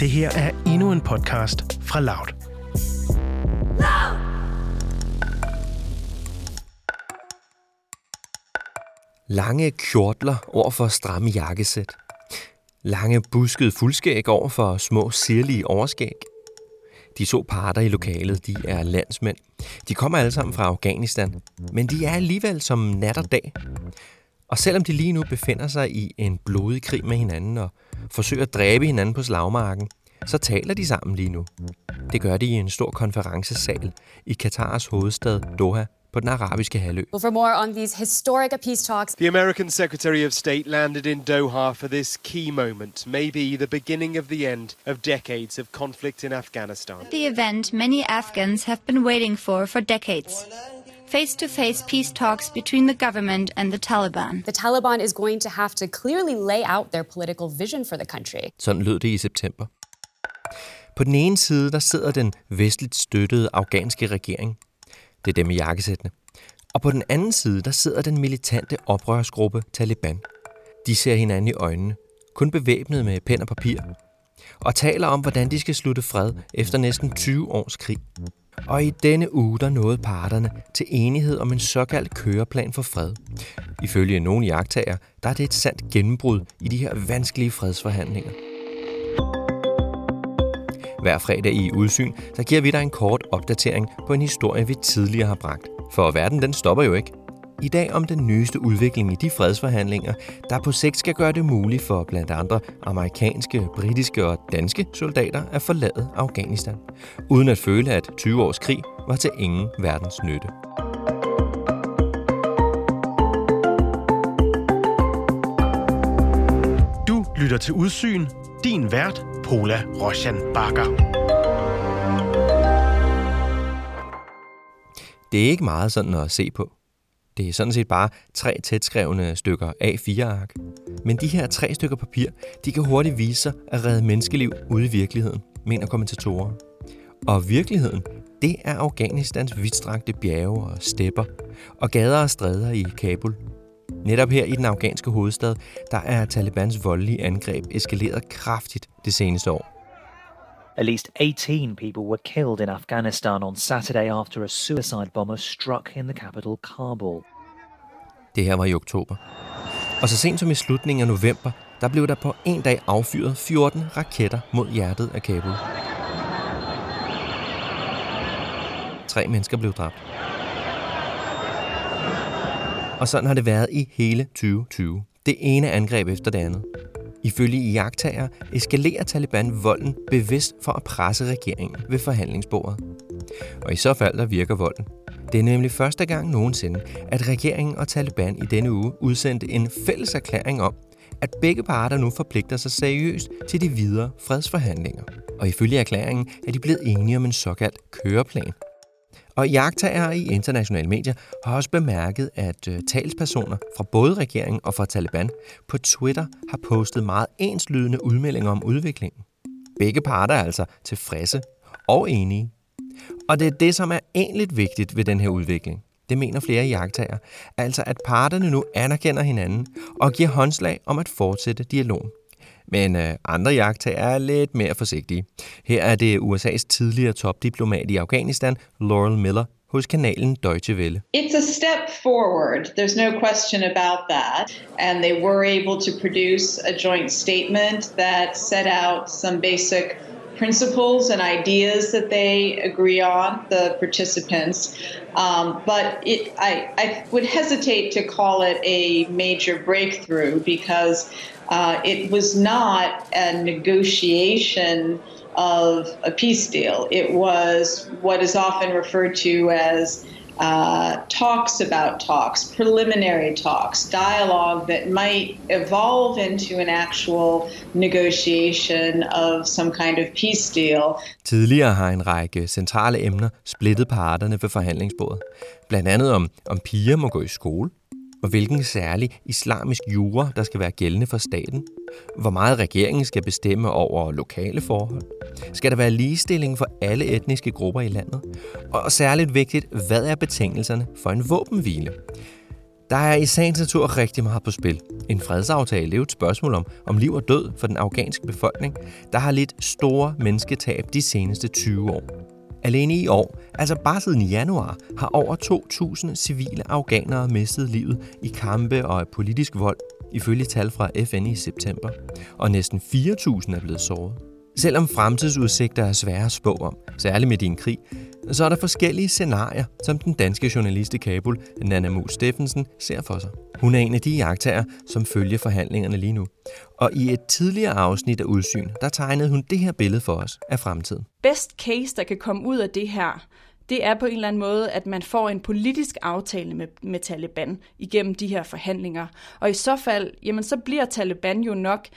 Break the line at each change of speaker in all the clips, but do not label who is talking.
Det her er endnu en podcast fra Loud.
Lange kjortler over for stramme jakkesæt. Lange buskede fuldskæg over for små sirlige overskæg. De så parter i lokalet, de er landsmænd. De kommer alle sammen fra Afghanistan, men de er alligevel som nat og dag. Og selvom de lige nu befinder sig i en blodig krig med hinanden og forsøger at dræbe hinanden på slagmarken, så taler de sammen lige nu. Det gør de i en stor konferencesal i Katars hovedstad Doha på den arabiske halvø.
Well, for more on these historic peace talks,
The American Secretary of State landed in Doha for this key moment, maybe the beginning of the end of decades of conflict in Afghanistan.
The event many Afghans have been waiting for for decades. Face to face peace talks between the government and the Taliban.
the Taliban is going to have to clearly lay out their political vision for the country.
Sådan lød det i september. På den ene side, der sidder den vestligt støttede afghanske regering. Det er dem i jakkesættene. Og på den anden side, der sidder den militante oprørsgruppe Taliban. De ser hinanden i øjnene, kun bevæbnet med pen og papir, og taler om, hvordan de skal slutte fred efter næsten 20 års krig. Og i denne uge, der nåede parterne til enighed om en såkaldt køreplan for fred. Ifølge nogle jagttager, der er det et sandt gennembrud i de her vanskelige fredsforhandlinger. Hver fredag i Udsyn, der giver vi dig en kort opdatering på en historie, vi tidligere har bragt. For verden, den stopper jo ikke. I dag om den nyeste udvikling i de fredsforhandlinger, der på sigt skal gøre det muligt for blandt andre amerikanske, britiske og danske soldater at forlade Afghanistan, uden at føle, at 20 års krig var til ingen verdens nytte.
Du lytter til Udsyn. Din vært, Pola Roshan Bakker.
Det er ikke meget sådan at se på. Det er sådan set bare tre tætskrevne stykker A4-ark. Men de her tre stykker papir, de kan hurtigt vise sig at redde menneskeliv ude i virkeligheden, mener kommentatorer. Og virkeligheden, det er Afghanistans vidstrakte bjerge og stepper, og gader og stræder i Kabul. Netop her i den afghanske hovedstad, der er Talibans voldelige angreb eskaleret kraftigt det seneste år.
At least 18 people were killed in Afghanistan on Saturday after a suicide bomber struck in the capital, Kabul.
Det her var i oktober. Og så sent som i slutningen af november, der blev der på en dag affyret 14 raketter mod hjertet af Kabul. Tre mennesker blev dræbt. Og sådan har det været i hele 2020. Det ene angreb efter det andet. Ifølge iagttager eskalerer Taliban volden bevidst for at presse regeringen ved forhandlingsbordet. Og i så fald der virker volden. Det er nemlig første gang nogensinde, at regeringen og Taliban i denne uge udsendte en fælles erklæring om, at begge parter nu forpligter sig seriøst til de videre fredsforhandlinger. Og ifølge erklæringen er de blevet enige om en såkaldt køreplan. Og jagttager i internationale medier har også bemærket, at øh, talspersoner fra både regeringen og fra Taliban på Twitter har postet meget enslydende udmeldinger om udviklingen. Begge parter er altså tilfredse og enige. Og det er det, som er egentlig vigtigt ved den her udvikling. Det mener flere jagttager. Altså at parterne nu anerkender hinanden og giver håndslag om at fortsætte dialogen. Men øh, andre jagttager er lidt mere forsigtige. Her er det USA's tidligere topdiplomat i Afghanistan, Laurel Miller, hos kanalen Deutsche Welle.
It's a step forward. There's no question about that. And they were able to produce a joint statement that set out some basic principles and ideas that they agree on, the participants. Um, but it, I, I would hesitate to call it a major breakthrough because uh, it was not a negotiation of a peace deal. It was what is often referred to as uh, talks about talks, preliminary talks, dialogue that might evolve into an actual negotiation of some kind of peace deal.
Tidligere har en række centrale emner splittet parterne ved forhandlingsbordet. Blandt andet om, om piger må gå i skole, og hvilken særlig islamisk jura, der skal være gældende for staten, hvor meget regeringen skal bestemme over lokale forhold, skal der være ligestilling for alle etniske grupper i landet, og særligt vigtigt, hvad er betingelserne for en våbenhvile. Der er i sagens natur rigtig meget på spil. En fredsaftale er et spørgsmål om, om liv og død for den afghanske befolkning, der har lidt store mennesketab de seneste 20 år. Alene i år, altså bare siden januar, har over 2.000 civile afghanere mistet livet i kampe og politisk vold, ifølge tal fra FN i september. Og næsten 4.000 er blevet såret. Selvom fremtidsudsigter er svære at spå om, særligt med din krig, så er der forskellige scenarier, som den danske journalist i Kabul, Nana Mu Steffensen, ser for sig. Hun er en af de jagttager, som følger forhandlingerne lige nu. Og i et tidligere afsnit af Udsyn, der tegnede hun det her billede for os af fremtiden.
Best case, der kan komme ud af det her, det er på en eller anden måde, at man får en politisk aftale med, med Taliban igennem de her forhandlinger. Og i så fald, jamen så bliver Taliban jo nok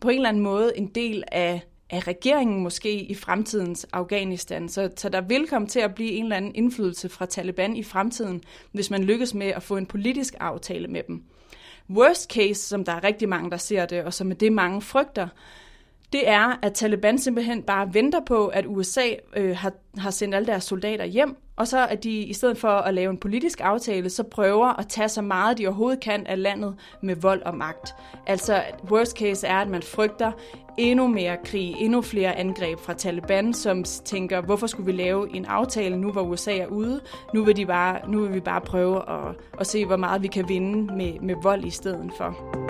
på en eller anden måde en del af af regeringen måske i fremtidens Afghanistan. Så, så der vil komme til at blive en eller anden indflydelse fra Taliban i fremtiden, hvis man lykkes med at få en politisk aftale med dem. Worst case, som der er rigtig mange, der ser det, og som er det mange frygter, det er, at Taliban simpelthen bare venter på, at USA øh, har, har sendt alle deres soldater hjem, og så at de i stedet for at lave en politisk aftale, så prøver at tage så meget de overhovedet kan af landet med vold og magt. Altså worst case er, at man frygter endnu mere krig, endnu flere angreb fra Taliban, som tænker, hvorfor skulle vi lave en aftale nu, hvor USA er ude? Nu vil, de bare, nu vil vi bare prøve at, at se, hvor meget vi kan vinde med, med vold i stedet for.